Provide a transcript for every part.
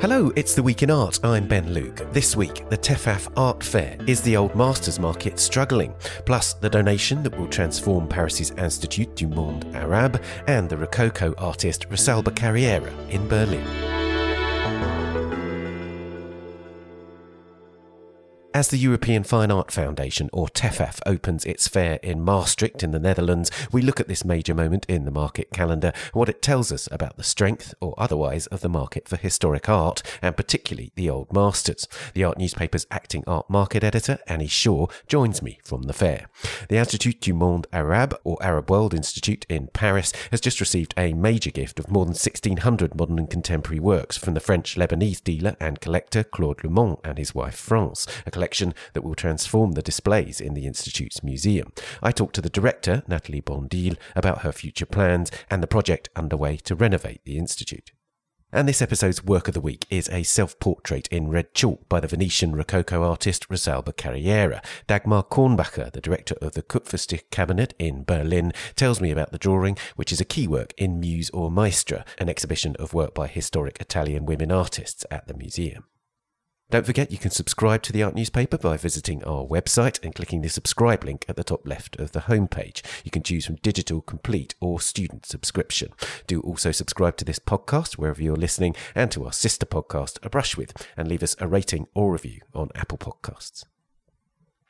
Hello, it's the Week in Art. I'm Ben Luke. This week, the Tefaf Art Fair. Is the Old Masters Market struggling? Plus, the donation that will transform Paris's Institut du Monde Arabe and the Rococo artist Rosalba Carriera in Berlin. As the European Fine Art Foundation, or TEFAF, opens its fair in Maastricht in the Netherlands, we look at this major moment in the market calendar what it tells us about the strength, or otherwise, of the market for historic art, and particularly the old masters. The art newspaper's acting art market editor, Anny Shaw, joins me from the fair. The Institut du Monde Arabe, or Arab World Institute in Paris, has just received a major gift of more than 1,600 modern and contemporary works from the French Lebanese dealer and collector Claude Lemand and his wife France, a collection collection that will transform the displays in the Institute's museum. I talked to the director, Nathalie Bondil, about her future plans and the project underway to renovate the Institute. And this episode's work of the week is a self portrait in red chalk by the Venetian Rococo artist Rosalba Carriera. Dagmar Kornbacher, the director of the Kupferstichkabinett in Berlin, tells me about the drawing, which is a key work in Muse or Maestra, an exhibition of work by historic Italian women artists at the museum. Don't forget you can subscribe to the art newspaper by visiting our website and clicking the subscribe link at the top left of the homepage. You can choose from digital, complete, or student subscription. Do also subscribe to this podcast wherever you're listening and to our sister podcast, A Brush With, and leave us a rating or review on Apple Podcasts.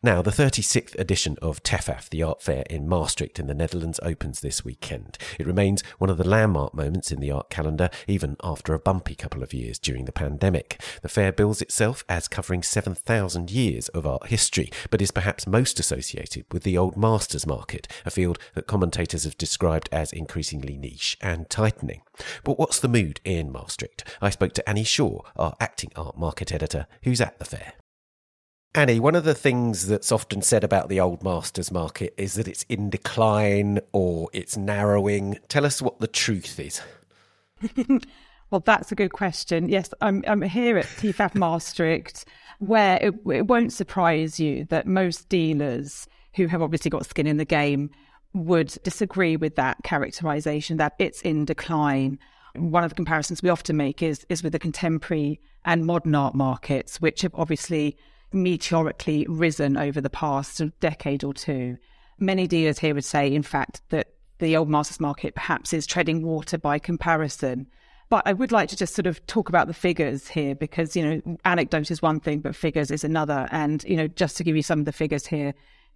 Now, the 36th edition of TEFAF, the art fair in Maastricht in the Netherlands, opens this weekend. It remains one of the landmark moments in the art calendar, even after a bumpy couple of years during the pandemic. The fair bills itself as covering 7,000 years of art history, but is perhaps most associated with the old masters market, a field that commentators have described as increasingly niche and tightening. But what's the mood in Maastricht? I spoke to Anny Shaw, our acting art market editor, who's at the fair. Anny, one of the things that's often said about the old masters market is that it's in decline or it's narrowing. Tell us what the truth is. well, that's a good question. Yes, I'm, I'm here at TEFAF Maastricht, where it, it won't surprise you that most dealers who have obviously got skin in the game would disagree with that characterization that it's in decline. One of the comparisons we often make is is with the contemporary and modern art markets, which have obviously meteorically risen over the past decade or two. Many dealers here would say, in fact, that the old masters market perhaps is treading water by comparison. But I would like to just sort of talk about the figures here because, you know, anecdote is one thing, but figures is another. And, you know, just to give you some of the figures here,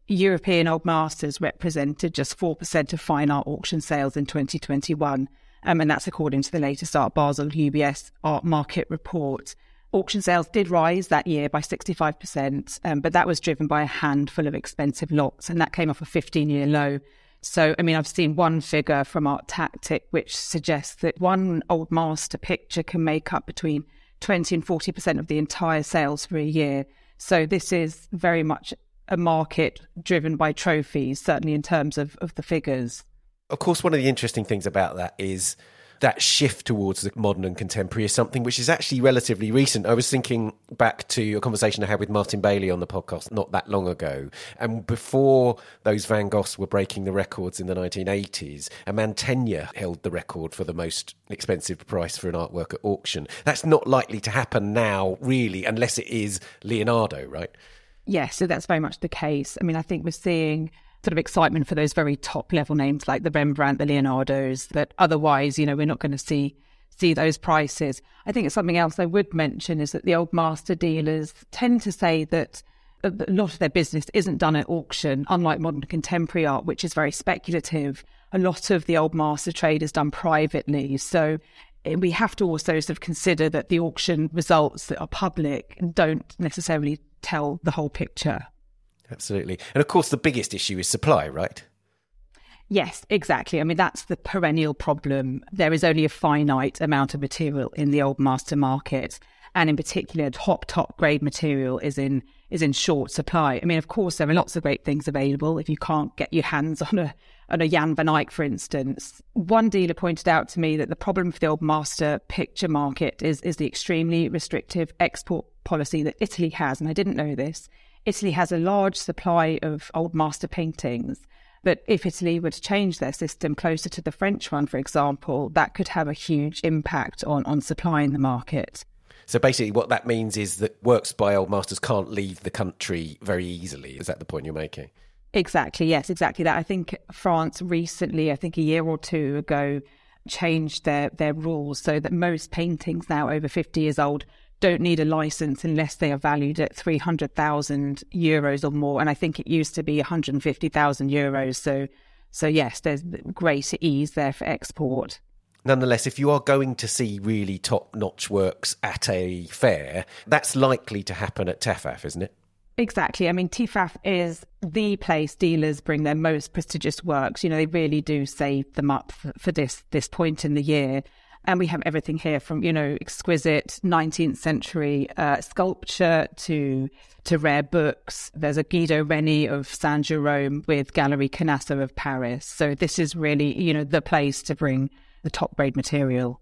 European old masters represented just 4% of fine art auction sales in 2021. Um, and that's according to the latest Art Basel UBS art market report. Auction sales did rise that year by 65%, um, but that was driven by a handful of expensive lots, and that came off a 15 year low. So, I mean, I've seen one figure from ArtTactic which suggests that one old master picture can make up between 20 and 40% of the entire sales for a year. So, this is very much a market driven by trophies, certainly in terms of, of the figures. Of course, one of the interesting things about that is that shift towards the modern and contemporary is something which is actually relatively recent. I was thinking back to a conversation I had with Martin Bailey on the podcast not that long ago. And before those Van Goghs were breaking the records in the 1980s, a Mantegna held the record for the most expensive price for an artwork at auction. That's not likely to happen now, really, unless it is Leonardo, right? Yes, so that's very much the case. I mean, I think we're seeing sort of excitement for those very top level names like the Rembrandt, the Leonardos, that otherwise, you know, we're not going to see see those prices. I think it's something else I would mention is that the old master dealers tend to say that a lot of their business isn't done at auction, unlike modern contemporary art, which is very speculative. A lot of the old master trade is done privately. So eh, we have to also sort of consider that the auction results that are public don't necessarily tell the whole picture. Absolutely. And of course, the biggest issue is supply, right? Yes, exactly. I mean, that's the perennial problem. There is only a finite amount of material in the old master market. And in particular, top, top grade material is in is in short supply. I mean, of course, there are lots of great things available if you can't get your hands on a on a Jan van Eyck, for instance. One dealer pointed out to me that the problem for the old master picture market is is the extremely restrictive export policy that Italy has, and I didn't know this. Italy has a large supply of old master paintings. But if Italy were to change their system closer to the French one, for example, that could have a huge impact on, on supply in the market. So basically, what that means is that works by old masters can't leave the country very easily. Is that the point you're making? Exactly. Yes, exactly that. I think France recently, I think a year or two ago, changed their, their rules so that most paintings now over 50 years old don't need a license unless they are valued at 300,000 euros or more. And I think it used to be 150,000 euros. So, so yes, there's greater ease there for export nonetheless, if you are going to see really top notch works at a fair, that's likely to happen at TEFAF, isn't it? Exactly. I mean, TEFAF is the place dealers bring their most prestigious works. You know, they really do save them up for, for this this point in the year. And we have everything here from, you know, exquisite 19th century uh, sculpture to to rare books. There's a Guido Reni of Saint Jerome with Gallery Canesso of Paris. So this is really, you know, the place to bring the top grade material.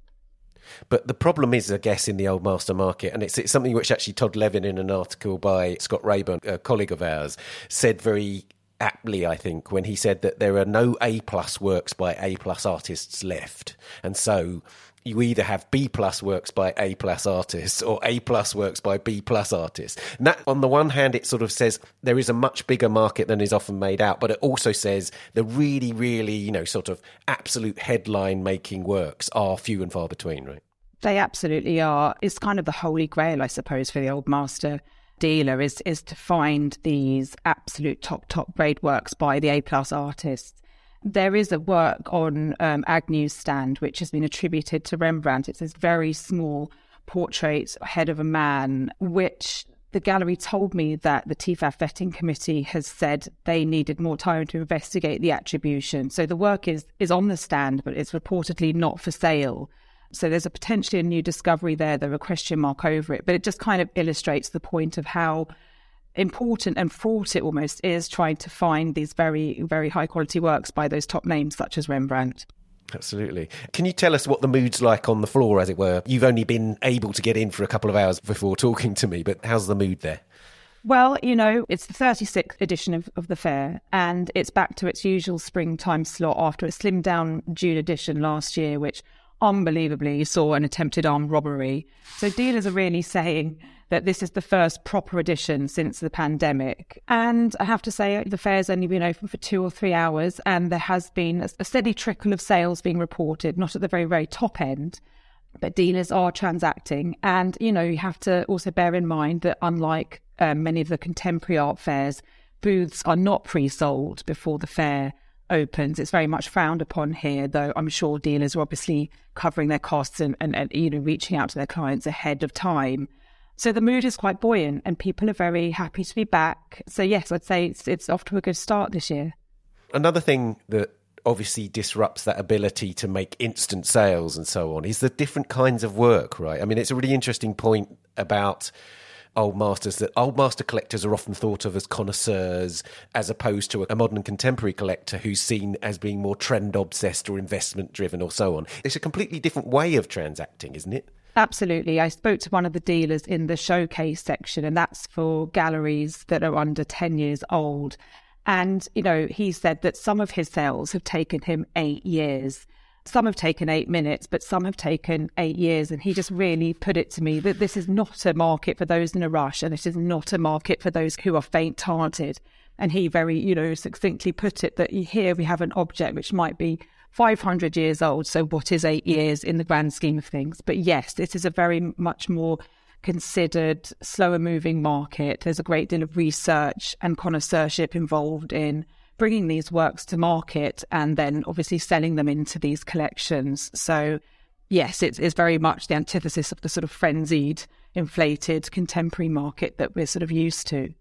But the problem is, I guess, in the old master market, and it's, it's something which actually Todd Levin, in an article by Scott Reyburn, a colleague of ours, said very aptly, I think, when he said that there are no A plus works by A plus artists left. And so you either have B plus works by A plus artists or A plus works by B plus artists. And that, on the one hand, it sort of says there is a much bigger market than is often made out, but it also says the really, really, you know, sort of absolute headline making works are few and far between, right? They absolutely are. It's kind of the holy grail, I suppose, for the old master dealer is is to find these absolute top top grade works by the A plus artists there is a work on um, Agnew's stand which has been attributed to Rembrandt. It's this very small portrait head of a man, which the gallery told me that the TEFAF vetting committee has said they needed more time to investigate the attribution. So the work is is on the stand, but it's reportedly not for sale. So there's a potentially a new discovery there. There's a question mark over it, but it just kind of illustrates the point of how important and fraught it almost is trying to find these very, very high quality works by those top names such as Rembrandt. Absolutely. Can you tell us what the mood's like on the floor, as it were? You've only been able to get in for a couple of hours before talking to me, but how's the mood there? Well, you know, it's the 36th edition of, of the fair, and it's back to its usual springtime slot after a slimmed down June edition last year, which unbelievably saw an attempted armed robbery. So dealers are really saying that this is the first proper edition since the pandemic. And I have to say, the fair's only been open for two or three hours, and there has been a steady trickle of sales being reported, not at the very, very top end. But dealers are transacting. And, you know, you have to also bear in mind that unlike um, many of the contemporary art fairs, booths are not pre sold before the fair opens. It's very much frowned upon here, though I'm sure dealers are obviously covering their costs and, and, and you know reaching out to their clients ahead of time. So the mood is quite buoyant and people are very happy to be back. So, yes, I'd say it's, it's off to a good start this year. Another thing that obviously disrupts that ability to make instant sales and so on is the different kinds of work, right? I mean, it's a really interesting point about old masters that old master collectors are often thought of as connoisseurs as opposed to a modern and contemporary collector who's seen as being more trend obsessed or investment driven or so on. It's a completely different way of transacting, isn't it? Absolutely. I spoke to one of the dealers in the showcase section, and that's for galleries that are under 10 years old. And, you know, he said that some of his sales have taken him eight years. Some have taken eight minutes, but some have taken eight years. And he just really put it to me that this is not a market for those in a rush, and it is not a market for those who are faint hearted. And he very, you know, succinctly put it that here we have an object which might be 500 years old. So, what is eight years in the grand scheme of things? But yes, this is a very much more considered, slower moving market. There's a great deal of research and connoisseurship involved in bringing these works to market and then obviously selling them into these collections. So, yes, it's, it's very much the antithesis of the sort of frenzied, inflated contemporary market that we're sort of used to.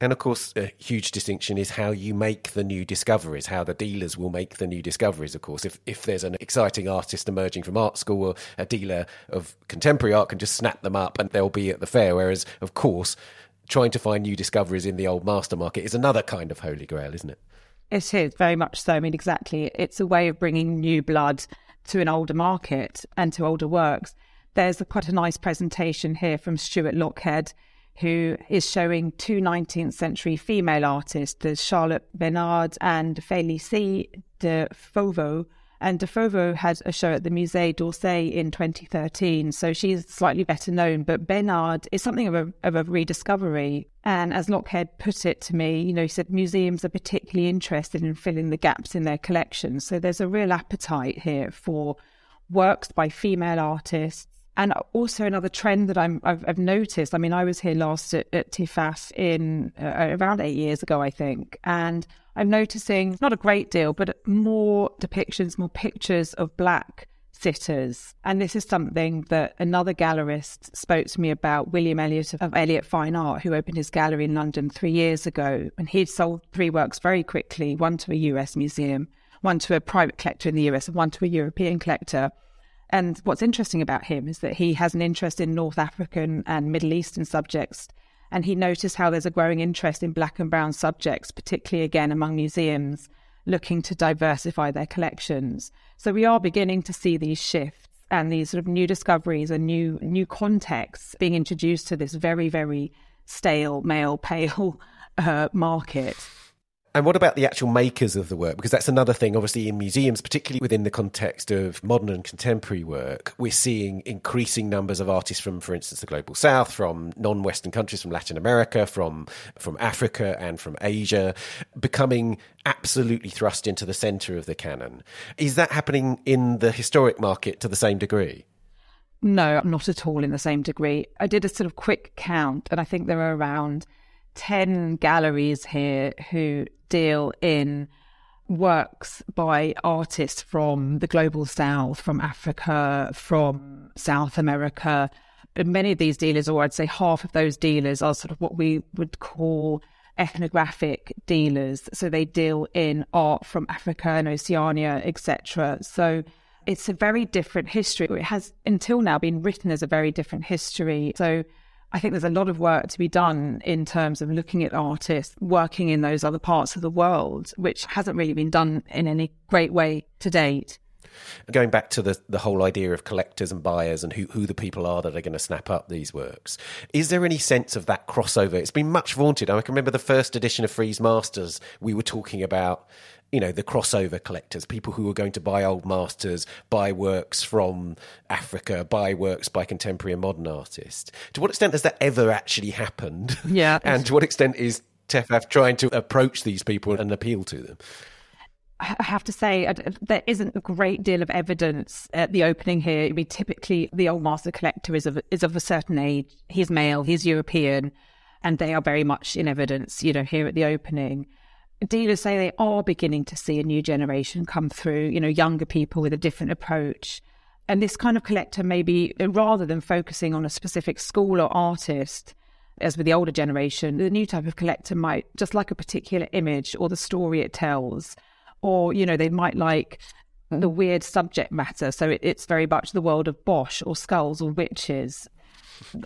And of course, a huge distinction is how you make the new discoveries, how the dealers will make the new discoveries. Of course, if, if there's an exciting artist emerging from art school, or a dealer of contemporary art can just snap them up and they'll be at the fair. Whereas, of course, trying to find new discoveries in the old master market is another kind of holy grail, isn't it? It is very much so. I mean, exactly. It's a way of bringing new blood to an older market and to older works. There's a, quite a nice presentation here from Stuart Lochhead, who is showing two 19th century female artists, the Charlotte Bernard and Félicie de Fauveau, and de Fauveau had a show at the Musée d'Orsay in 2013, so she's slightly better known. But Bernard is something of a, of a rediscovery. And as Lochhead put it to me, you know, he said museums are particularly interested in filling the gaps in their collections. So there's a real appetite here for works by female artists. And also another trend that I'm, I've, I've noticed. I mean, I was here last at, at TEFAF in uh, around eight years ago, I think, and I'm noticing not a great deal, but more depictions, more pictures of black sitters. And this is something that another gallerist spoke to me about, William Elliott of Elliott Fine Art, who opened his gallery in London three years ago. And he'd sold three works very quickly one to a US museum, one to a private collector in the US, and one to a European collector. And what's interesting about him is that he has an interest in North African and Middle Eastern subjects and he noticed how there's a growing interest in black and brown subjects, particularly again among museums looking to diversify their collections. So we are beginning to see these shifts and these sort of new discoveries and new new contexts being introduced to this very very stale male pale uh, market. And what about the actual makers of the work? Because that's another thing, obviously, in museums, particularly within the context of modern and contemporary work, we're seeing increasing numbers of artists from, for instance, the global south, from non Western countries, from Latin America, from, from Africa, and from Asia, becoming absolutely thrust into the centre of the canon. Is that happening in the historic market to the same degree? No, not at all in the same degree. I did a sort of quick count, and I think there are around 10 galleries here who deal in works by artists from the global south, from Africa, from South America. Many of these dealers, or I'd say half of those dealers, are sort of what we would call ethnographic dealers. So they deal in art from Africa and Oceania, etc. So it's a very different history. It has until now been written as a very different history. So I think there's a lot of work to be done in terms of looking at artists working in those other parts of the world, which hasn't really been done in any great way to date. Going back to the, the whole idea of collectors and buyers and who, who the people are that are going to snap up these works, is there any sense of that crossover? It's been much vaunted. I can remember the first edition of Frieze Masters, we were talking about you know the crossover collectors people who are going to buy old masters buy works from africa buy works by contemporary and modern artists to what extent has that ever actually happened yeah and to what extent is TEFAF trying to approach these people and appeal to them I have to say, there isn't a great deal of evidence at the opening here. I mean, typically, the old master collector is of is of a certain age. He's male, he's European, and they are very much in evidence. You know, here at the opening, dealers say they are beginning to see a new generation come through. You know, younger people with a different approach, and this kind of collector maybe uh, rather than focusing on a specific school or artist. As with the older generation, the new type of collector might just like a particular image or the story it tells or you know they might like hmm. the weird subject matter. So it, it's very much the world of Bosch or skulls or witches.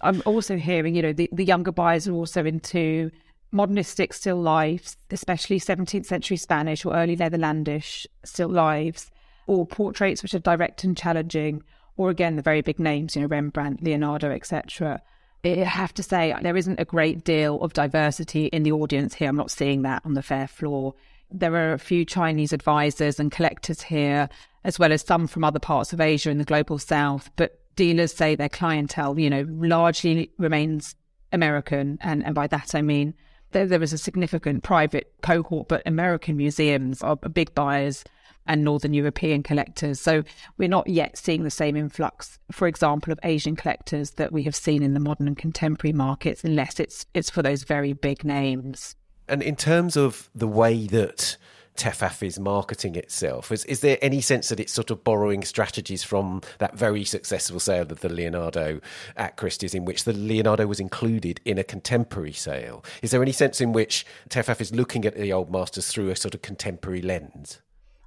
I'm also hearing, you know, the, the younger buyers are also into modernistic still lifes, especially 17th century Spanish or early Netherlandish still lives, or portraits which are direct and challenging, or again the very big names, you know, Rembrandt, Leonardo, etc. I have to say there isn't a great deal of diversity in the audience here. I'm not seeing that on the fair floor. There are a few Chinese advisors and collectors here, as well as some from other parts of Asia and the global south. But dealers say their clientele, you know, largely remains American. And, and by that I mean there, a significant private cohort, but American museums are big buyers and Northern European collectors. So we're not yet seeing the same influx, for example, of Asian collectors that we have seen in the modern and contemporary markets, unless it's it's for those very big names. And in terms of the way that TEFAF is marketing itself, is, is there any sense that it's sort of borrowing strategies from that very successful sale of the Leonardo at Christie's, in which the Leonardo was included in a contemporary sale? Is there any sense in which TEFAF is looking at the old masters through a sort of contemporary lens?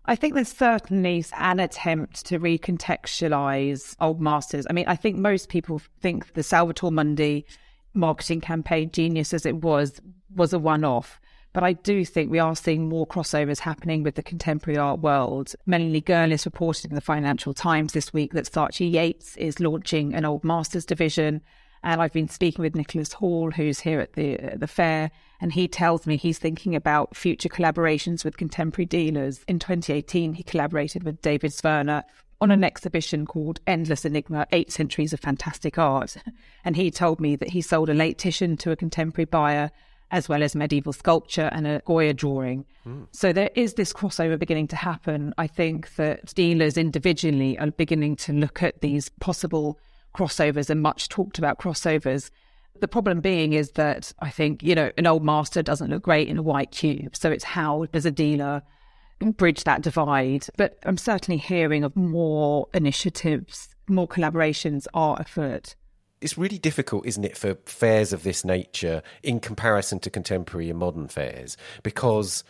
I think there's certainly an attempt to recontextualize old masters. I mean, I think most people think the Salvator Mundi marketing campaign, genius as it was, was a one off. But I do think we are seeing more crossovers happening with the contemporary art world. Melanie Gerlis reported in the Financial Times this week that Saatchi Yates is launching an Old Masters division. And I've been speaking with Nicholas Hall, who's here at the the fair, and he tells me he's thinking about future collaborations with contemporary dealers. In 2018, he collaborated with David Zwirner on an exhibition called Endless Enigma Eight Centuries of Fantastic Art. And he told me that he sold a late Titian to a contemporary buyer, as well as medieval sculpture and a Goya drawing. Mm. So there is this crossover beginning to happen. I think that dealers individually are beginning to look at these possible crossovers and much talked about crossovers. The problem being is that I think, you know, an old master doesn't look great in a white cube. So it's how does a dealer bridge that divide? But I'm certainly hearing of more initiatives, more collaborations are afoot it's really difficult, isn't it, for fairs of this nature in comparison to contemporary and modern fairs because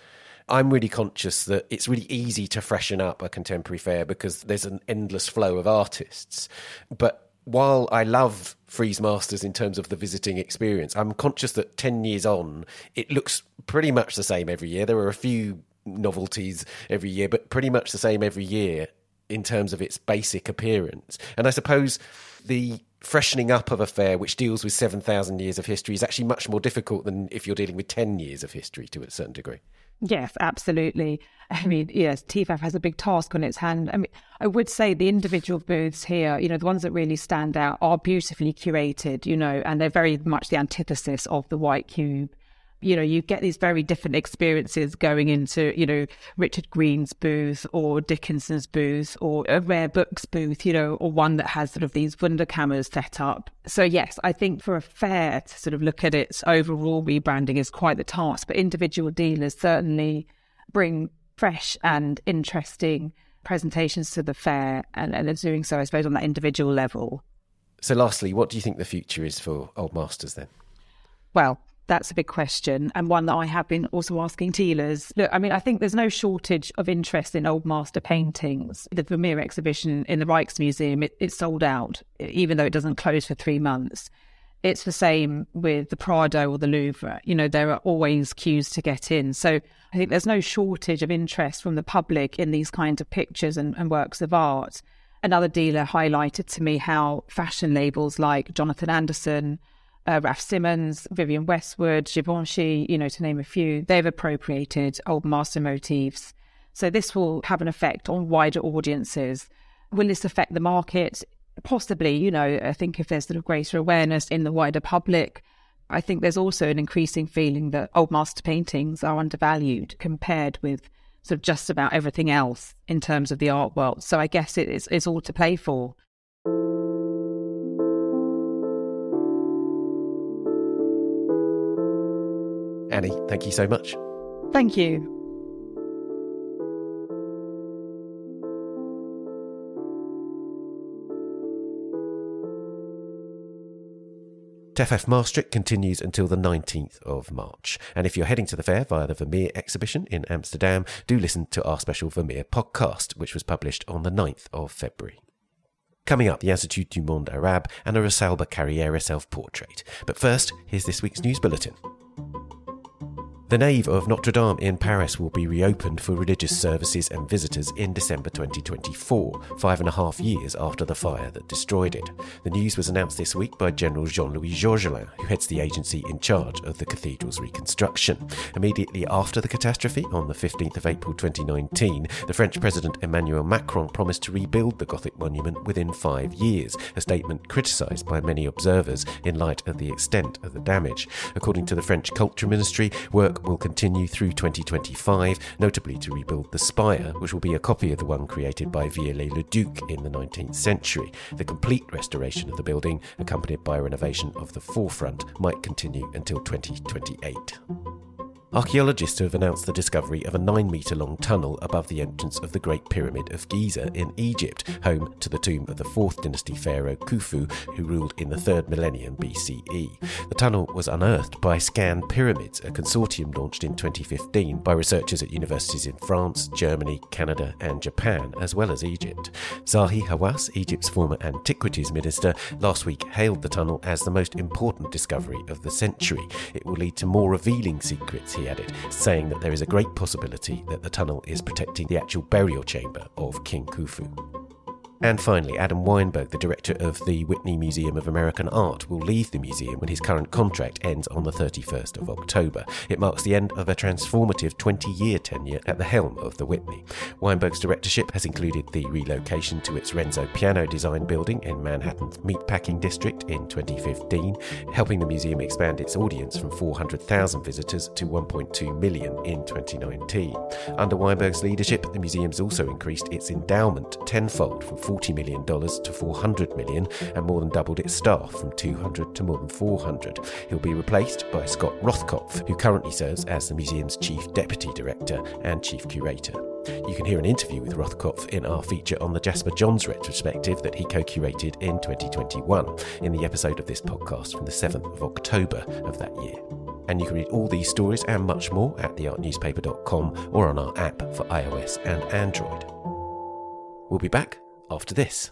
I'm really conscious that it's really easy to freshen up a contemporary fair because there's an endless flow of artists. But while I love Frieze Masters in terms of the visiting experience, I'm conscious that 10 years on, it looks pretty much the same every year. There are a few novelties every year, but pretty much the same every year in terms of its basic appearance. And I suppose the freshening up of a fair which deals with 7,000 years of history is actually much more difficult than if you're dealing with 10 years of history to a certain degree. Yes, absolutely. I mean, yes, TEFAF has a big task on its hand. I mean, I would say the individual booths here, you know, the ones that really stand out are beautifully curated, you know, and they're very much the antithesis of the white cube you know, you get these very different experiences going into, you know, Richard Green's booth or Dickinson's booth or a rare books booth, you know, or one that has sort of these Wunderkammers set up. So, yes, I think for a fair to sort of look at its overall rebranding is quite the task, but individual dealers certainly bring fresh and interesting presentations to the fair and, and are doing so, I suppose, on that individual level. So, lastly, what do you think the future is for Old Masters then? Well, that's a big question and one that I have been also asking dealers. Look, I mean, I think there's no shortage of interest in old master paintings. The Vermeer exhibition in the Rijksmuseum, it, it sold out, even though it doesn't close for three months. It's the same with the Prado or the Louvre. You know, there are always queues to get in. So I think there's no shortage of interest from the public in these kinds of pictures and, and works of art. Another dealer highlighted to me how fashion labels like Jonathan Anderson, uh, Raf Simons, Vivienne Westwood, Givenchy, you know, to name a few, they've appropriated old master motifs. So this will have an effect on wider audiences. Will this affect the market? Possibly, you know, I think if there's sort of greater awareness in the wider public, I think there's also an increasing feeling that old master paintings are undervalued compared with sort of just about everything else in terms of the art world. So I guess it is, it's all to play for. Anny, thank you so much. Thank you. TEFAF Maastricht continues until the 19th of March. And if you're heading to the fair via the Vermeer exhibition in Amsterdam, do listen to our special Vermeer podcast, which was published on the 9th of February. Coming up, the Institut du Monde Arabe and a Rosalba Carriera self portrait. But first, here's this week's news bulletin. The nave of Notre Dame in Paris will be reopened for religious services and visitors in December 2024, five and a half years after the fire that destroyed it. The news was announced this week by General Jean Louis Georgelin, who heads the agency in charge of the cathedral's reconstruction. Immediately after the catastrophe, on the 15th of April 2019, the French President Emmanuel Macron promised to rebuild the Gothic monument within five years, a statement criticised by many observers in light of the extent of the damage. According to the French Culture Ministry, work will continue through 2025, notably to rebuild the spire, which will be a copy of the one created by Viollet-le-Duc in the 19th century. The complete restoration of the building, accompanied by a renovation of the forefront, might continue until 2028. Archaeologists have announced the discovery of a 9 metre long tunnel above the entrance of the Great Pyramid of Giza in Egypt, home to the tomb of the 4th dynasty pharaoh Khufu, who ruled in the 3rd millennium BCE. The tunnel was unearthed by Scan Pyramids, a consortium launched in 2015 by researchers at universities in France, Germany, Canada, and Japan, as well as Egypt. Zahi Hawass, Egypt's former antiquities minister, last week hailed the tunnel as the most important discovery of the century. It will lead to more revealing secrets he added, saying that there is a great possibility that the tunnel is protecting the actual burial chamber of King Khufu. And finally, Adam Weinberg, the director of the Whitney Museum of American Art, will leave the museum when his current contract ends on the 31st of October. It marks the end of a transformative 20 year tenure at the helm of the Whitney. Weinberg's directorship has included the relocation to its Renzo Piano Design building in Manhattan's Meatpacking District in 2015, helping the museum expand its audience from 400,000 visitors to 1.2 million in 2019. Under Weinberg's leadership, the museum's also increased its endowment tenfold from $40 million to 400 million and more than doubled its staff from 200 to more than 400. He'll be replaced by Scott Rothkopf, who currently serves as the museum's chief deputy director and chief curator. You can hear an interview with Rothkopf in our feature on the Jasper Johns retrospective that he co curated in 2021 in the episode of this podcast from the 7th of October of that year. And you can read all these stories and much more at theartnewspaper.com or on our app for iOS and Android. We'll be back after this.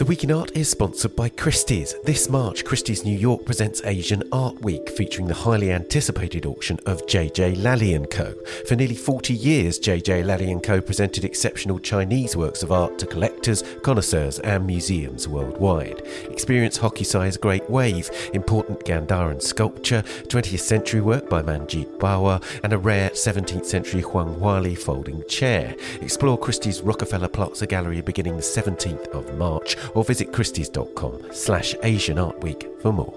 The Week in Art is sponsored by Christie's. This March, Christie's New York presents Asian Art Week, featuring the highly anticipated auction of J.J. Lally & Co. For nearly 40 years, J.J. Lally & Co. presented exceptional Chinese works of art to collectors, connoisseurs, and museums worldwide. Experience Hokusai's Great Wave, important Gandharan sculpture, 20th century work by Manjit Bawa, and a rare 17th century Huang Huali folding chair. Explore Christie's Rockefeller Plaza Gallery beginning the 17th of March or visit christies.com slash Asian Art Week for more.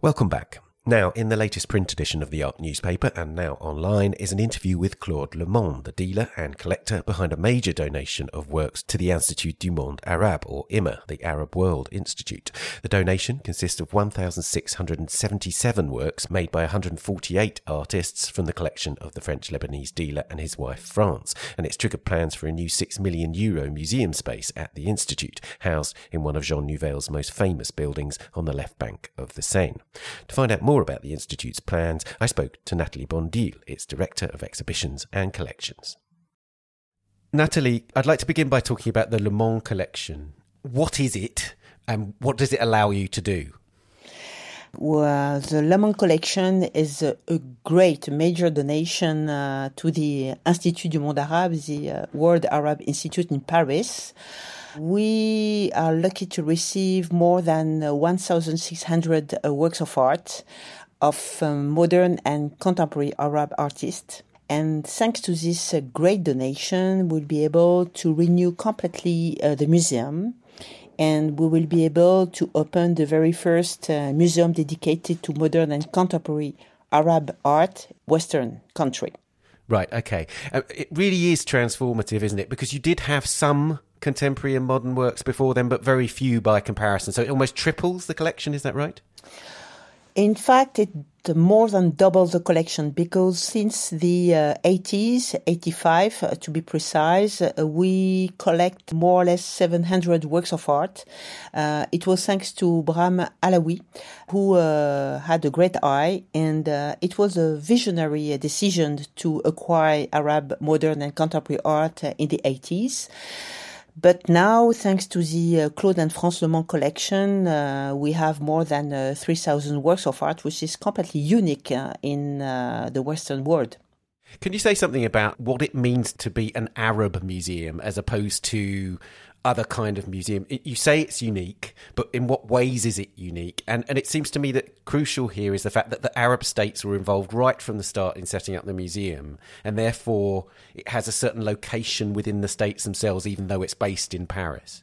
Welcome back. Now, in the latest print edition of the Art newspaper and now online is an interview with Claude Lemand, the dealer and collector behind a major donation of works to the Institut du Monde Arabe, or IMA, the Arab World Institute. The donation consists of 1,677 works made by 148 artists from the collection of the French Lebanese dealer and his wife France, and it's triggered plans for a new 6 million euro museum space at the Institute, housed in one of Jean Nouvel's most famous buildings on the left bank of the Seine. To find out more more about the Institute's plans, I spoke to Nathalie Bondil, its Director of Exhibitions and Collections. Nathalie, I'd like to begin by talking about the Lemand collection. What is it and what does it allow you to do? Well, the Lemand collection is a, a great major donation uh, to the Institut du Monde Arabe, the uh, World Arab Institute in Paris. We are lucky to receive more than 1,600 uh, works of art of um, modern and contemporary Arab artists. And thanks to this uh, great donation, we'll be able to renew completely uh, the museum. And we will be able to open the very first uh, museum dedicated to modern and contemporary Arab art, Western country. Right, okay. Uh, it really is transformative, isn't it? Because you did have some contemporary and modern works before then, but very few by comparison. So it almost triples the collection, is that right? In fact, it more than doubles the collection because since the uh, 80s, 85 uh, to be precise, uh, we collect more or less 700 works of art. Uh, it was thanks to Brahim Alaoui, who uh, had a great eye, and uh, it was a visionary decision to acquire Arab modern and contemporary art in the 80s. But now, thanks to the uh, Claude and France Lemand collection, uh, we have more than uh, 3,000 works of art, which is completely unique uh, in uh, the Western world. Can you say something about what it means to be an Arab museum as opposed to other kind of museum. You say it's unique, but in what ways is it unique? And and it seems to me that crucial here is the fact that the Arab states were involved right from the start in setting up the museum, and therefore it has a certain location within the states themselves, even though it's based in Paris.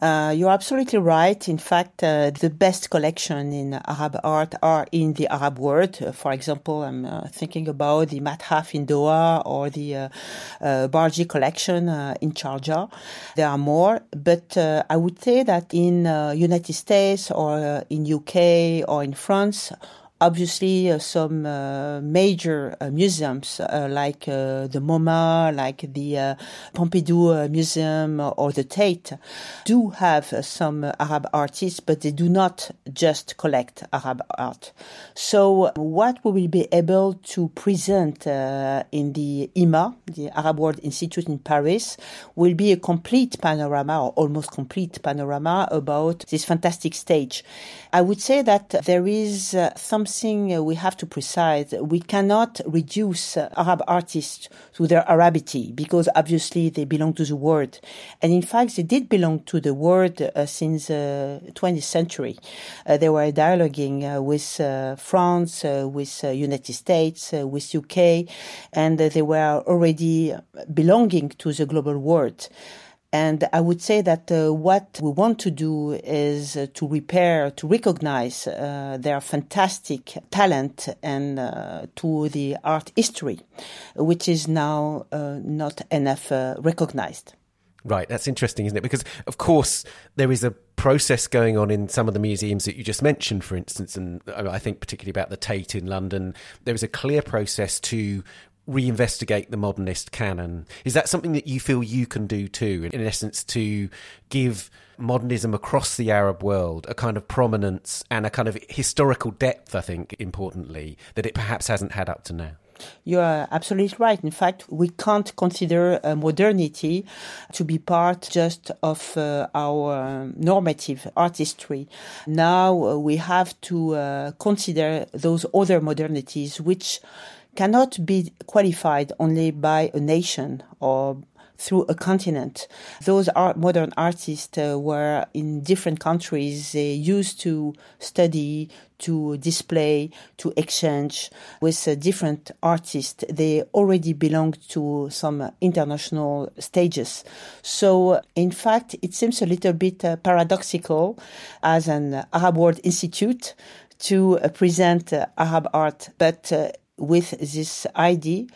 Uh, you're absolutely right. In fact, uh, the best collection in Arab art are in the Arab world. Uh, for example, I'm uh, thinking about the Mathaf in Doha or the uh, uh, Barjeel collection in Sharjah. There are more, but I would say that in United States or in UK or in France, obviously uh, some uh, major uh, museums uh, like uh, the MoMA, like the uh, Pompidou Museum or the Tate do have some Arab artists, but they do not just collect Arab art. So what we will be able to present in the IMA, the Arab World Institute in Paris, will be a complete panorama or almost complete panorama about this fantastic stage. I would say that there is some something uh, we have to precise. We cannot reduce uh, Arab artists to their Arabity because obviously they belong to the world. And in fact, they did belong to the world uh, since the uh, 20th century. Uh, they were dialoguing uh, with France, with United States, with UK, and they were already belonging to the global world. And I would say that uh, what we want to do is uh, to repair, to recognize uh, their fantastic talent and uh, to the art history, which is now uh, not enough uh, recognized. Right, that's interesting, isn't it? Because, of course, there is a process going on in some of the museums that you just mentioned, for instance, and I think particularly about the Tate in London. There is a clear process to reinvestigate the modernist canon. Is that something that you feel you can do too, in essence, to give modernism across the Arab world a kind of prominence and a kind of historical depth, I think, importantly, that it perhaps hasn't had up to now? You are absolutely right. In fact, we can't consider uh, modernity to be part just of uh, our normative art history. Now uh, we have to uh, consider those other modernities which cannot be qualified only by a nation or through a continent. Those art, modern artists uh, were in different countries. They used to study, to display, to exchange with uh, different artists. They already belonged to some international stages. So, in fact, it seems a little bit uh, paradoxical as an Arab World Institute to uh, present uh, Arab art, but uh, with this ID,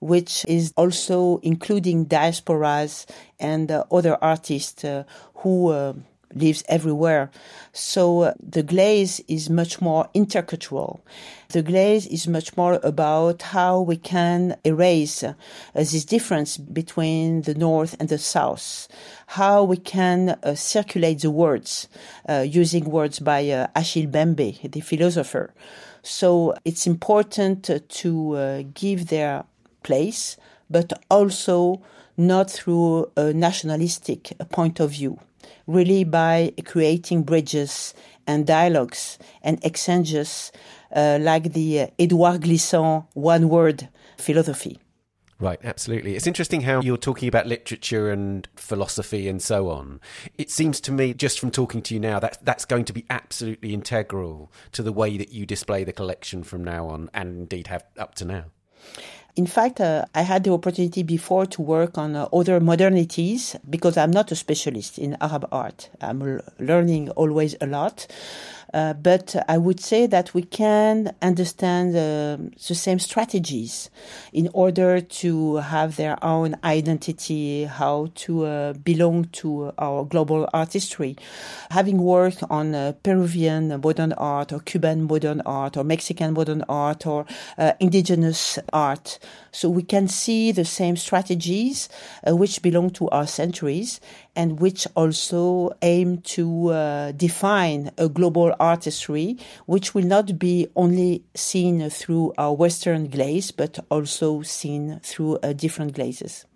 which is also including diasporas and uh, other artists uh, who uh, lives everywhere. So uh, the glaze is much more intercultural. The glaze is much more about how we can erase uh, this difference between the north and the south, how we can uh, circulate the words using words by Achille Mbembe, the philosopher. So it's important to uh, give their place, but also not through a nationalistic point of view, really by creating bridges and dialogues and exchanges uh, like the Edouard Glissant one word philosophy. Right, absolutely. It's interesting how you're talking about literature and philosophy and so on. It seems to me, just from talking to you now, that that's going to be absolutely integral to the way that you display the collection from now on, and indeed have up to now. In fact, uh, I had the opportunity before to work on uh, other modernities because I'm not a specialist in Arab art. I'm l- learning always a lot. Uh, but I would say that we can understand uh, the same strategies in order to have their own identity, how to uh, belong to our global art history. Having worked on uh, Peruvian modern art or Cuban modern art or Mexican modern art or uh, indigenous art, so we can see the same strategies which belong to our centuries and which also aim to uh, define a global artistry, which will not be only seen through our Western glaze, but also seen through uh, different glazes.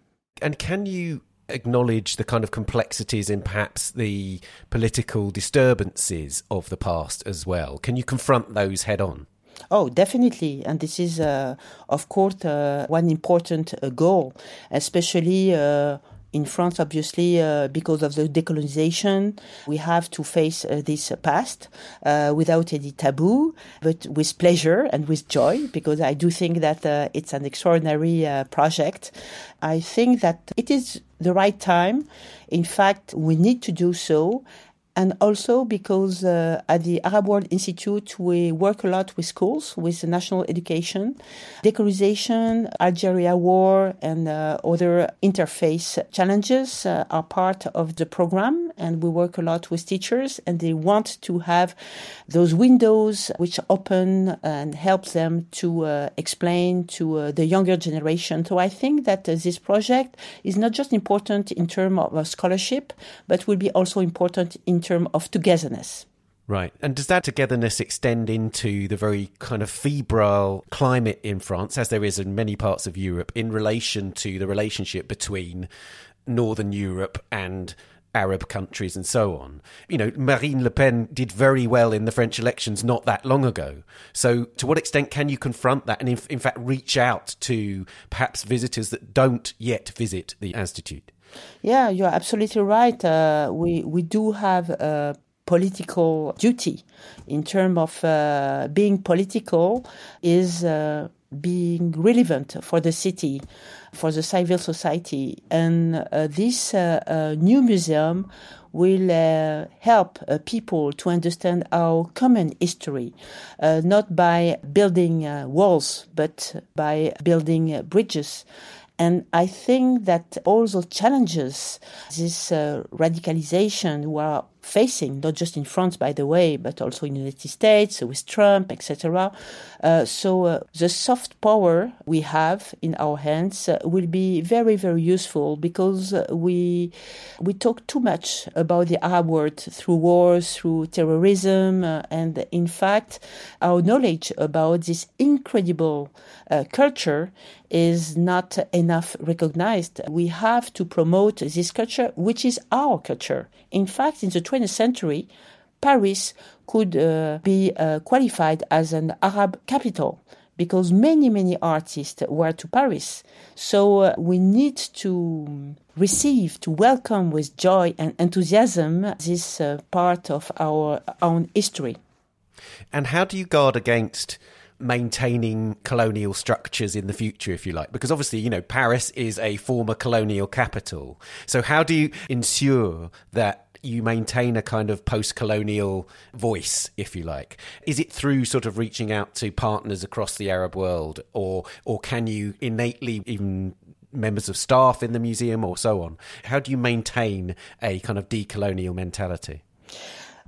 And can you acknowledge the kind of complexities in perhaps the political disturbances of the past as well? Can you confront those head on? Oh, definitely. And this is, uh, of course, uh, one important uh, goal, especially uh, in France, obviously, uh, because of the decolonization, we have to face uh, this past uh, without any taboo, but with pleasure and with joy, because I do think that uh, it's an extraordinary uh, project. I think that it is the right time. In fact, we need to do so and also because uh, at the Arab World Institute we work a lot with schools, with national education, decolonization, Algeria war, and uh, other interface challenges uh, are part of the program, and we work a lot with teachers, and they want to have those windows which open and help them to uh, explain to uh, the younger generation. So I think that uh, this project is not just important in terms of scholarship, but will be also important in terms of togetherness. Right. And does that togetherness extend into the very kind of febrile climate in France, as there is in many parts of Europe, in relation to the relationship between Northern Europe and Arab countries and so on. You know, Marine Le Pen did very well in the French elections not that long ago. So, to what extent can you confront that and, in, in fact, reach out to perhaps visitors that don't yet visit the Institute? Yeah, you're absolutely right. Uh, we we do have a political duty in terms of uh, being political is uh, being relevant for the city, for the civil society, and uh, this uh, uh, new museum will uh, help uh, people to understand our common history, uh, not by building walls, but by building bridges. And I think that all those challenges, this radicalization we are facing, not just in France, by the way, but also in the United States with Trump, etc. Uh, so uh, the soft power we have in our hands uh, will be very, very useful because uh, we we talk too much about the Arab world through wars, through terrorism, uh, and in fact, our knowledge about this incredible uh, culture is not enough recognized. We have to promote this culture, which is our culture. In fact, in the 20th century, Paris could uh, be uh, qualified as an Arab capital because many, many artists were to Paris. So uh, we need to receive, to welcome with joy and enthusiasm this uh, part of our own history. And how do you guard against maintaining colonial structures in the future, if you like? Because obviously, you know, Paris is a former colonial capital. So, how do you ensure that you maintain a kind of post colonial voice, if you like? Is it through sort of reaching out to partners across the Arab world, or, or can you innately even members of staff in the museum or so on? How do you maintain a kind of decolonial mentality?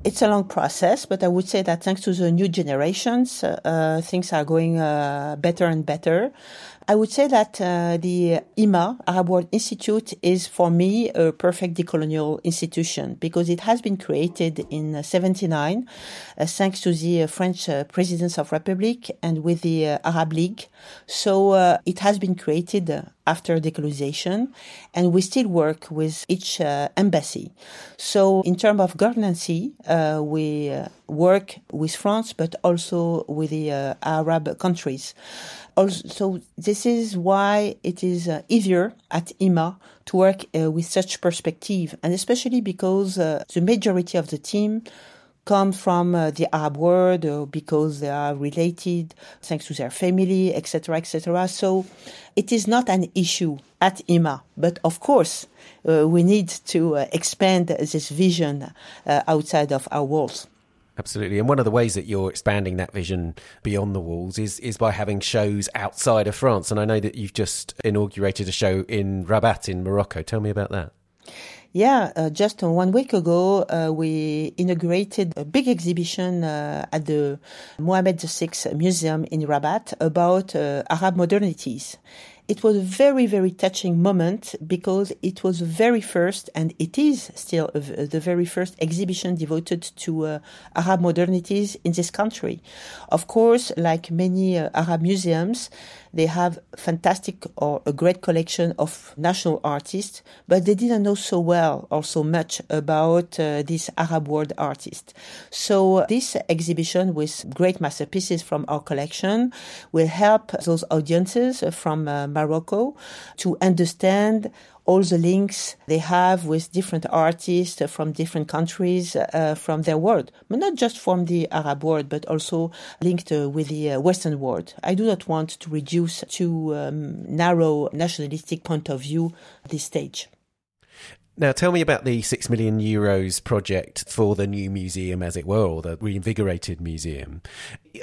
It's a long process, but I would say that thanks to the new generations, uh, things are going uh, better and better. I would say that uh, the IMA, Arab World Institute, is for me a perfect decolonial institution because it has been created in 79 uh, thanks to the uh, French uh, Presidents of Republic and with the uh, Arab League. So uh, it has been created after decolonization and we still work with each embassy. So in terms of governance, we work with France, but also with the Arab countries also, this is why it is uh, easier at IMA to work uh, with such perspective, and especially because uh, the majority of the team come from uh, the Arab world or because they are related thanks to their family, etc., etc. So it is not an issue at IMA, but of course uh, we need to expand this vision outside of our walls. Absolutely. And one of the ways that you're expanding that vision beyond the walls is, is by having shows outside of France. And I know that you've just inaugurated a show in Rabat in Morocco. Tell me about that. Yeah, uh, just one week ago, uh, we inaugurated a big exhibition uh, at the Mohammed VI Museum in Rabat about uh, Arab modernities. It was a very, very touching moment because it was the very first, and it is still the very first exhibition devoted to uh, Arab modernities in this country. Of course, like many uh, Arab museums, they have fantastic or a great collection of national artists, but they didn't know so well or so much about uh, these Arab world artists. So this exhibition with great masterpieces from our collection will help those audiences from uh, Morocco to understand all the links they have with different artists from different countries uh, from their world, but not just from the Arab world, but also linked uh, with the uh, Western world. I do not want to reduce to um, narrow nationalistic point of view this stage. Now, tell me about the six million euros project for the new museum, as it were, or the reinvigorated museum.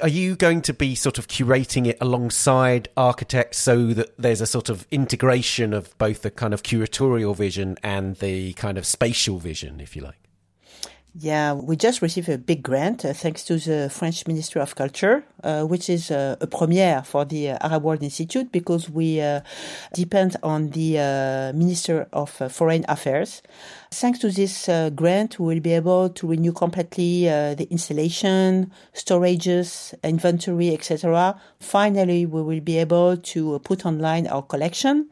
Are you going to be sort of curating it alongside architects so that there's a sort of integration of both the kind of curatorial vision and the kind of spatial vision, if you like? Yeah, we just received a big grant uh, thanks to the French Ministry of Culture, uh, which is uh, a premiere for the uh, Arab World Institute because we uh, depend on the uh, Minister of Foreign Affairs. Thanks to this grant, we will be able to renew completely the installation, storages, inventory, etc. Finally, we will be able to put online our collection.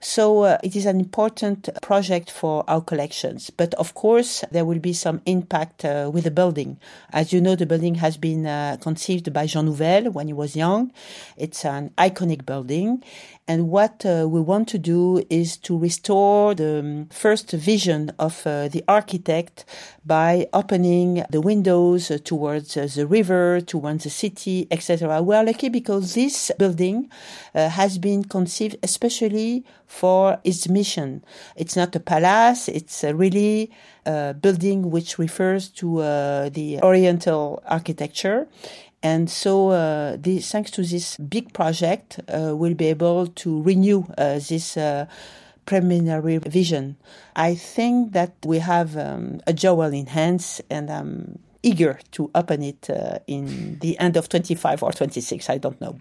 So uh, it is an important project for our collections. But of course, there will be some impact uh, with the building. As you know, the building has been uh, conceived by Jean Nouvel when he was young. It's an iconic building. And what uh, we want to do is to restore the um, first vision of uh, the architect by opening the windows uh, towards uh, the river, towards the city, etc. We are lucky because this building uh, has been conceived especially for its mission. It's not a palace, it's a really a building which refers to uh, the Oriental architecture and so, uh, the, thanks to this big project, uh, we'll be able to renew uh, this uh, preliminary vision. I think that we have um, a jewel in hands, and I'm eager to open it uh, in the end of 25 or 26. I don't know.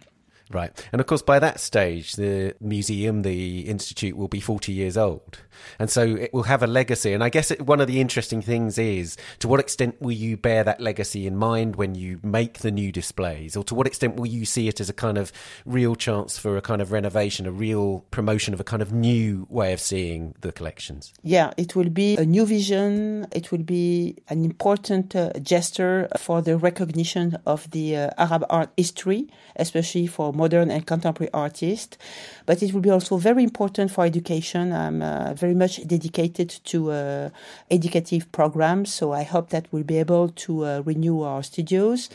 Right. And of course, by that stage, the museum, the institute will be 40 years old. And so it will have a legacy. And I guess it, one of the interesting things is to what extent will you bear that legacy in mind when you make the new displays? Or to what extent will you see it as a kind of real chance for a kind of renovation, a real promotion of a kind of new way of seeing the collections? Yeah, it will be a new vision. It will be an important uh, gesture for the recognition of the uh, Arab art history, especially for modern and contemporary artists. But it will be also very important for education. I'm uh, very much dedicated to uh, educative programs, so I hope that we'll be able to uh, renew our studios.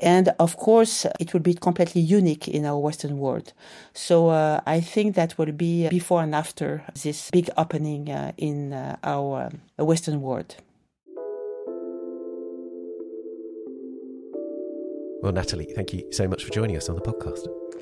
And of course, it will be completely unique in our Western world. So uh, I think that will be before and after this big opening uh, in uh, our Western world. Well, Nathalie, thank you so much for joining us on the podcast.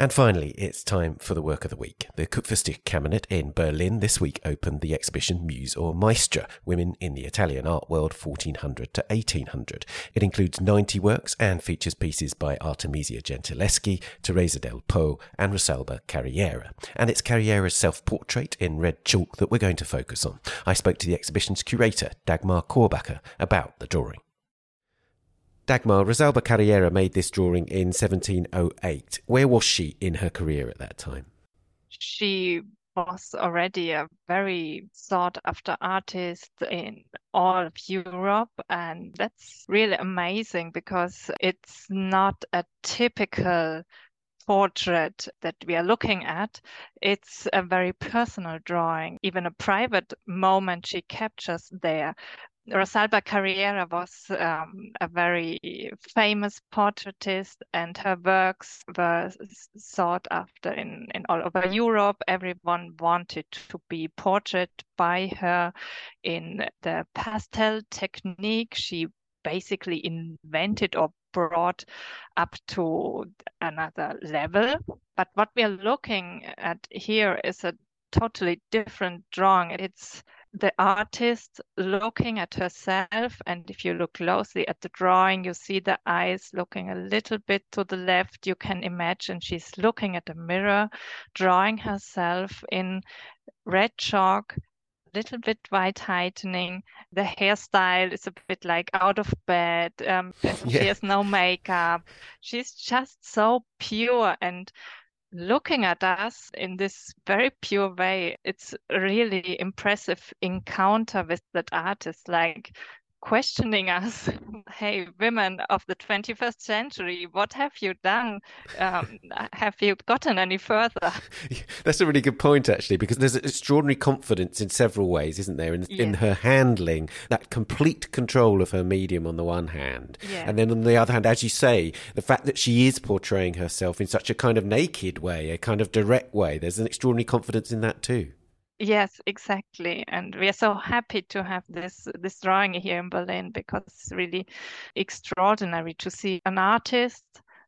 And finally, it's time for the work of the week. The Kupferstichkabinett in Berlin this week opened the exhibition Muse or Maestra, Women in the Italian Art World 1400 to 1800. It includes 90 works and features pieces by Artemisia Gentileschi, Teresa del Po, and Rosalba Carriera. And it's Carriera's self-portrait in red chalk that we're going to focus on. I spoke to the exhibition's curator, Dagmar Korbacher, about the drawing. Dagmar, Rosalba Carriera made this drawing in 1708. Where was she in her career at that time? She was already a very sought after artist in all of Europe. And that's really amazing because it's not a typical portrait that we are looking at. It's a very personal drawing, even a private moment she captures there. Rosalba Carriera was um, a very famous portraitist, and her works were sought after in, in all over Europe. Everyone wanted to be portrayed by her in the pastel technique. She basically invented or brought up to another level. But what we are looking at here is a totally different drawing. It's the artist looking at herself and if you look closely at the drawing you see the eyes looking a little bit to the left. You can imagine she's looking at a mirror drawing herself in red chalk a little bit white heightening. The hairstyle is a bit like out of bed um, yeah. she has no makeup. She's just so pure and looking at us in this very pure way, it's really impressive encounter with that artist. Like questioning us hey women of the 21st century what have you done? Um, have you gotten any further? That's a really good point actually because there's an extraordinary confidence in several ways isn't there? In, in her handling that complete control of her medium on the one hand yeah. and then on the other hand as you say the fact that she is portraying herself in such a kind of naked way a kind of direct way there's an extraordinary confidence in that too Yes, exactly. And we are so happy to have this this drawing here in Berlin because it's really extraordinary to see an artist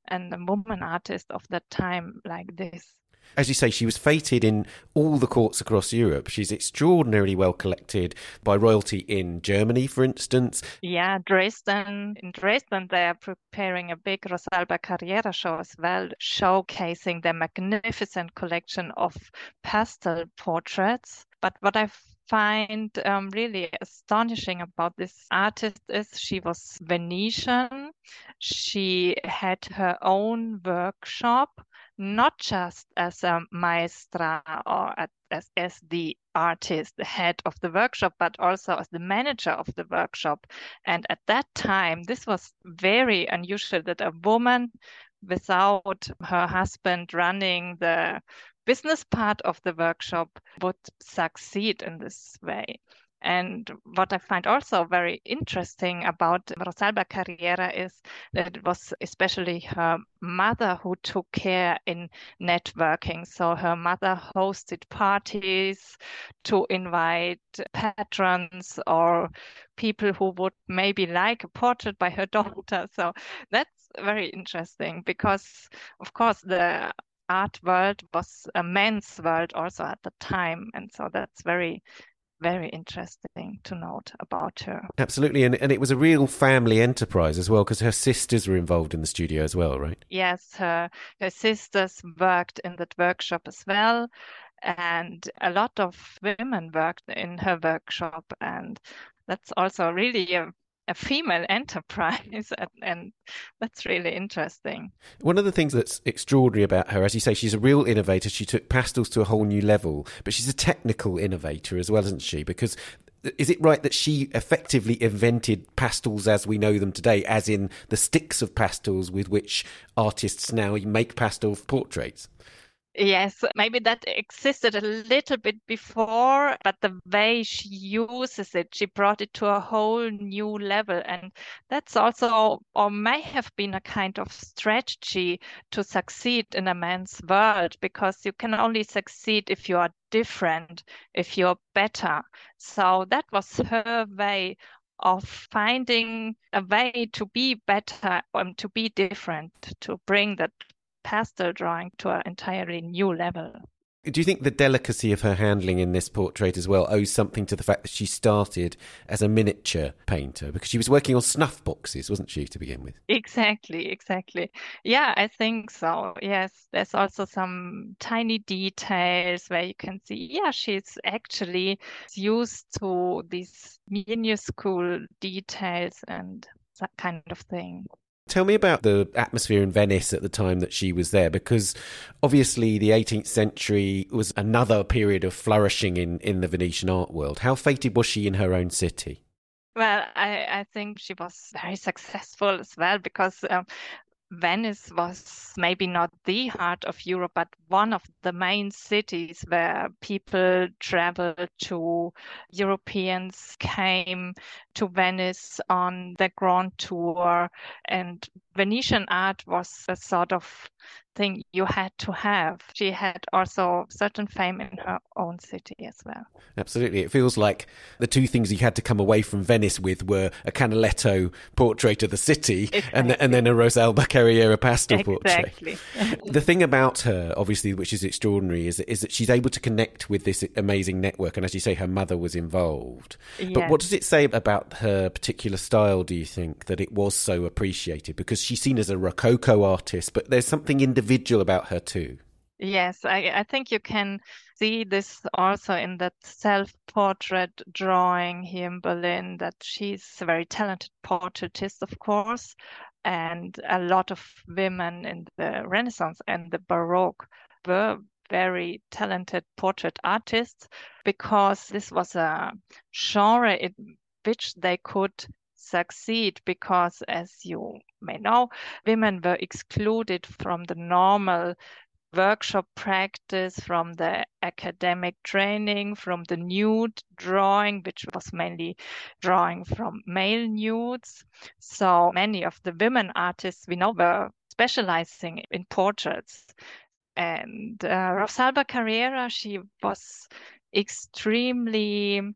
and a woman artist of that time like this as you say, she was feted in all the courts across Europe. She's extraordinarily well collected by royalty in Germany, for instance. Yeah, Dresden. In Dresden, they are preparing a big Rosalba Carriera show as well, showcasing their magnificent collection of pastel portraits. But what I find um, really astonishing about this artist is she was Venetian. She had her own workshop not just as a maestra or as, as the artist, the head of the workshop, but also as the manager of the workshop. And at that time, this was very unusual that a woman without her husband running the business part of the workshop would succeed in this way. And what I find also very interesting about Rosalba Carriera is that it was especially her mother who took care in networking. So her mother hosted parties to invite patrons or people who would maybe like a portrait by her daughter. So that's very interesting because, of course, the art world was a men's world also at the time. And so that's very very interesting to note about her. Absolutely. And, and it was a real family enterprise as well, because her sisters were involved in the studio as well, right? Yes, her, her sisters worked in that workshop as well. And a lot of women worked in her workshop. And that's also really a a female enterprise and, and, that's really interesting. One of the things that's extraordinary about her as you say she's a real innovator. She took pastels to a whole new level but she's a technical innovator as well isn't she? Because is it right that she effectively invented pastels as we know them today as in the sticks of pastels with which artists now make pastel portraits Yes, maybe that existed a little bit before, but the way she uses it, she brought it to a whole new level. And that's also, or may have been a kind of strategy to succeed in a man's world, because you can only succeed if you are different, if you're better. So that was her way of finding a way to be better and um, to be different, to bring that pastel drawing to an entirely new level. Do you think the delicacy of her handling in this portrait as well owes something to the fact that she started as a miniature painter? Because she was working on snuff boxes, wasn't she, to begin with? Exactly, exactly. Yeah, I think so. Yes, there's also some tiny details where you can see, yeah, she's actually used to these minuscule details and that kind of thing. Tell me about the atmosphere in Venice at the time that she was there, because obviously the 18th century was another period of flourishing in, in the Venetian art world. How fated was she in her own city? Well, I, I think she was very successful as well because um, Venice was maybe not the heart of Europe, but one of the main cities where people traveled to. Europeans came to Venice on the Grand Tour, and Venetian art was a sort of thing you had to have. She had also certain fame in her own city as well. Absolutely. It feels like the two things you had to come away from Venice with were a Canaletto portrait of the city exactly. and, and then a Rosalba Carriera pastel portrait. exactly. portrait. the thing about her, obviously, which is extraordinary, is, is that she's able to connect with this amazing network. And as you say, her mother was involved. Yes. But what does it say about her particular style, do you think, that it was so appreciated? Because she's seen as a Rococo artist, but there's something in individual about her too. Yes, I, I think you can see this also in that self portrait drawing here in Berlin that she's a very talented portraitist, of course. And a lot of women in the Renaissance and the Baroque were very talented portrait artists because this was a genre in which they could succeed because, as you may know, women were excluded from the normal workshop practice, from the academic training, from the nude drawing, which was mainly drawing from male nudes. So many of the women artists we know were specializing in portraits. And uh, Rosalba Carriera, she was extremely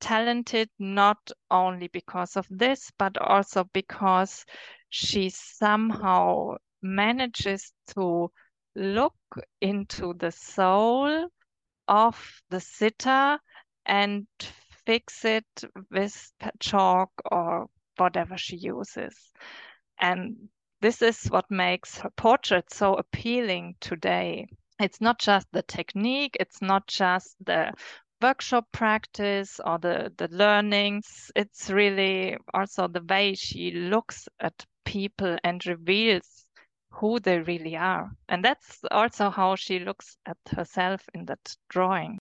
talented, not only because of this, but also because she somehow manages to look into the soul of the sitter and fix it with chalk or whatever she uses. And this is what makes her portrait so appealing today. It's not just the technique, it's not just the workshop practice or the, the learnings. It's really also the way she looks at people and reveals who they really are. And that's also how she looks at herself in that drawing.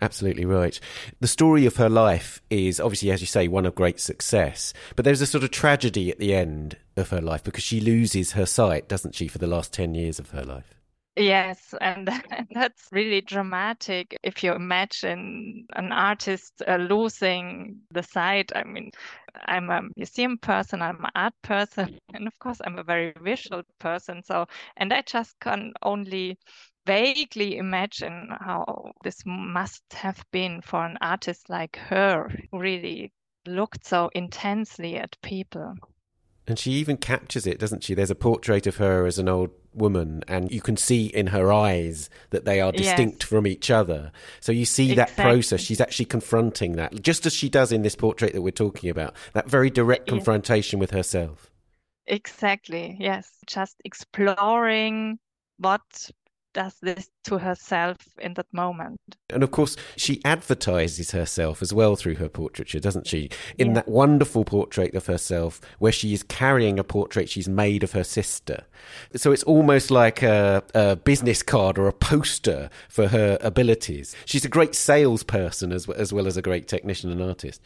Absolutely right. The story of her life is obviously, as you say, one of great success. But there's a sort of tragedy at the end of her life because she loses her sight, doesn't she, for the last 10 years of her life? Yes, and that's really dramatic if you imagine an artist uh, losing the sight. I mean, I'm a museum person, I'm an art person, and of course, I'm a very visual person. So, and I just can only vaguely imagine how this must have been for an artist like her, who really looked so intensely at people. And she even captures it, doesn't she? There's a portrait of her as an old woman, and you can see in her eyes that they are distinct yes. from each other. So you see exactly. that process. She's actually confronting that, just as she does in this portrait that we're talking about, that very direct confrontation with herself. Exactly, yes. Just exploring what does this to herself in that moment. And of course, she advertises herself as well through her portraiture, doesn't she? In yeah. that wonderful portrait of herself, where she is carrying a portrait she's made of her sister. So it's almost like a, a business card or a poster for her abilities. She's a great salesperson as, as well as a great technician and artist.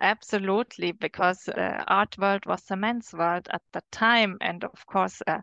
Absolutely, because uh, art world was a men's world at that time, and of course, uh,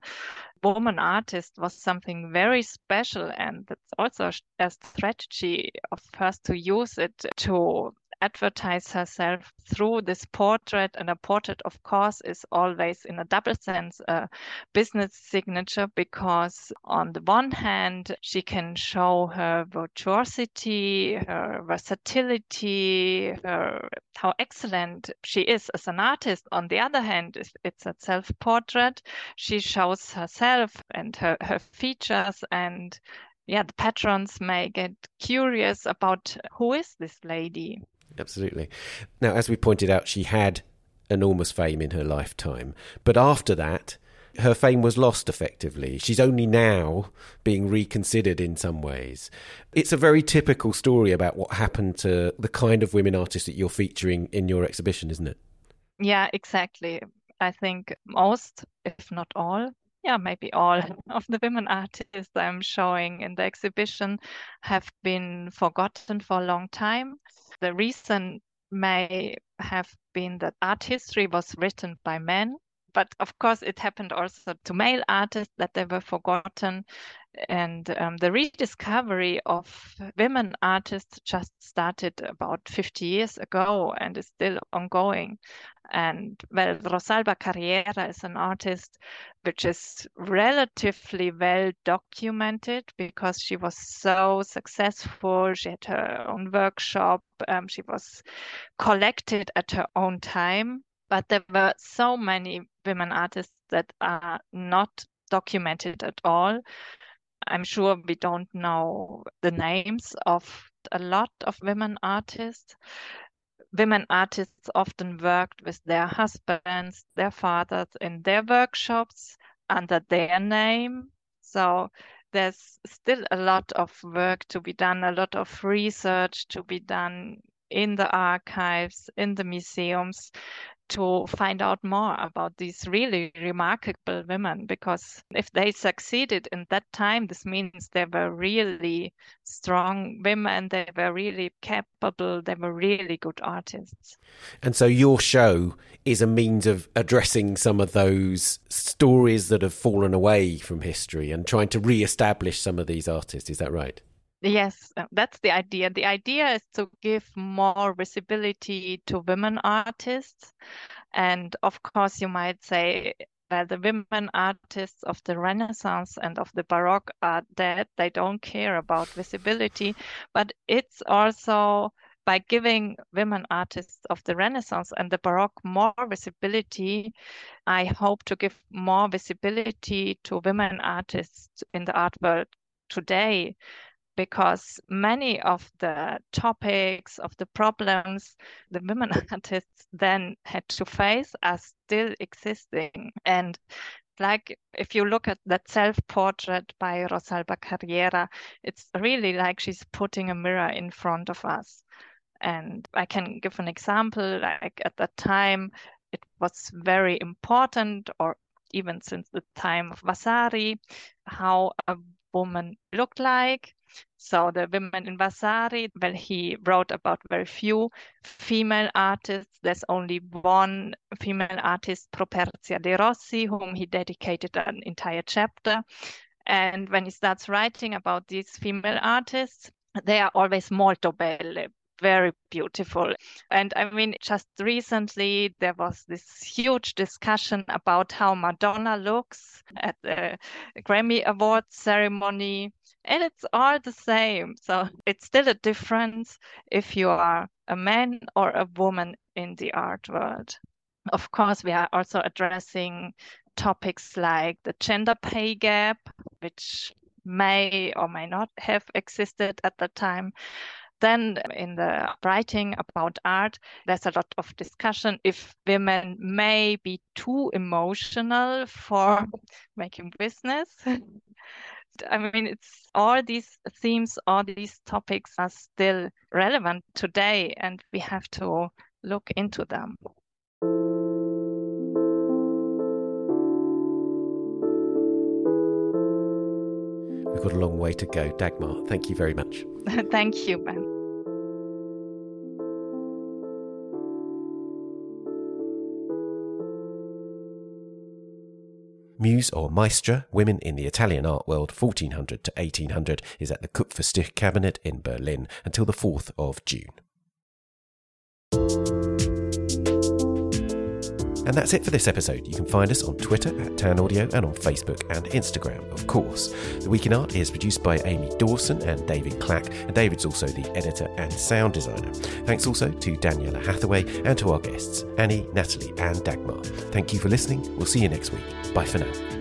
woman artist was something very special and it's also a strategy of hers to use it to advertise herself through this portrait. And a portrait, of course, is always in a double sense a business signature because, on the one hand, she can show her virtuosity, her versatility, her how excellent she is as an artist. On the other hand, it's a self portrait, she shows herself and her, her features and yeah, the patrons may get curious about who is this lady absolutely. Now, as we pointed out, she had enormous fame in her lifetime, but after that, her fame was lost effectively. She's only now being reconsidered in some ways. It's a very typical story about what happened to the kind of women artists that you're featuring in your exhibition, isn't it? Yeah, exactly. I think most, if not all, yeah, maybe all of the women artists I'm showing in the exhibition have been forgotten for a long time. The reason may have been that art history was written by men, but of course it happened also to male artists that they were forgotten. And um, the rediscovery of women artists just started about 50 years ago and is still ongoing. And well, Rosalba Carriera is an artist which is relatively well documented because she was so successful. She had her own workshop. Um, she was collected at her own time. But there were so many women artists that are not documented at all. I'm sure we don't know the names of a lot of women artists women artists often worked with their husbands, their fathers in their workshops under their name. So there's still a lot of work to be done, a lot of research to be done in the archives, in the museums to find out more about these really remarkable women because if they succeeded in that time, this means they were really strong women, they were really capable, they were really good artists. And so your show is a means of addressing some of those stories that have fallen away from history and trying to re establish some of these artists. Is that right? Yes, uh, that's the idea. The idea is to give more visibility to women artists. And of course, you might say, well, the women artists of the Renaissance and of the Baroque are dead. They don't care about visibility. But it's also by giving women artists of the Renaissance and the Baroque more visibility, I hope to give more visibility to women artists in the art world today because many of the topics of the problems the women artists then had to face are still existing and like if you look at that self-portrait by Rosalba Carriera, it's really like she's putting a mirror in front of us. And I can give an example, like at that time, it was very important, or even since the time of Vasari, how a woman looked like. So the women in Vasari, well, he wrote about very few female artists. There's only one female artist, Properzia de Rossi, whom he dedicated an entire chapter. And when he starts writing about these female artists, they are always molto belle, very beautiful. And I mean, just recently there was this huge discussion about how Madonna looks at the Grammy Awards ceremony. And it's all the same. So it's still a difference if you are a man or a woman in the art world. Of course, we are also addressing topics like the gender pay gap, which may or may not have existed at the time. Then, in the writing about art, there's a lot of discussion if women may be too emotional for making business. I mean, it's all these themes, all these topics are still relevant today, and we have to look into them. We've got a long way to go. Dagmar, thank you very much. thank you, Ben. Muse or Maestra, Women in the Italian Art World 1400 to 1800 is at the Kupferstichkabinett in Berlin until the 4th of June. And that's it for this episode. You can find us on Twitter at Tan Audio and on Facebook and Instagram, of course. The Week in Art is produced by Amy Dawson and David Clack, and David's also the editor and sound designer. Thanks also to Daniela Hathaway and to our guests, Anny, Nathalie, and Dagmar. Thank you for listening. We'll see you next week. Bye for now.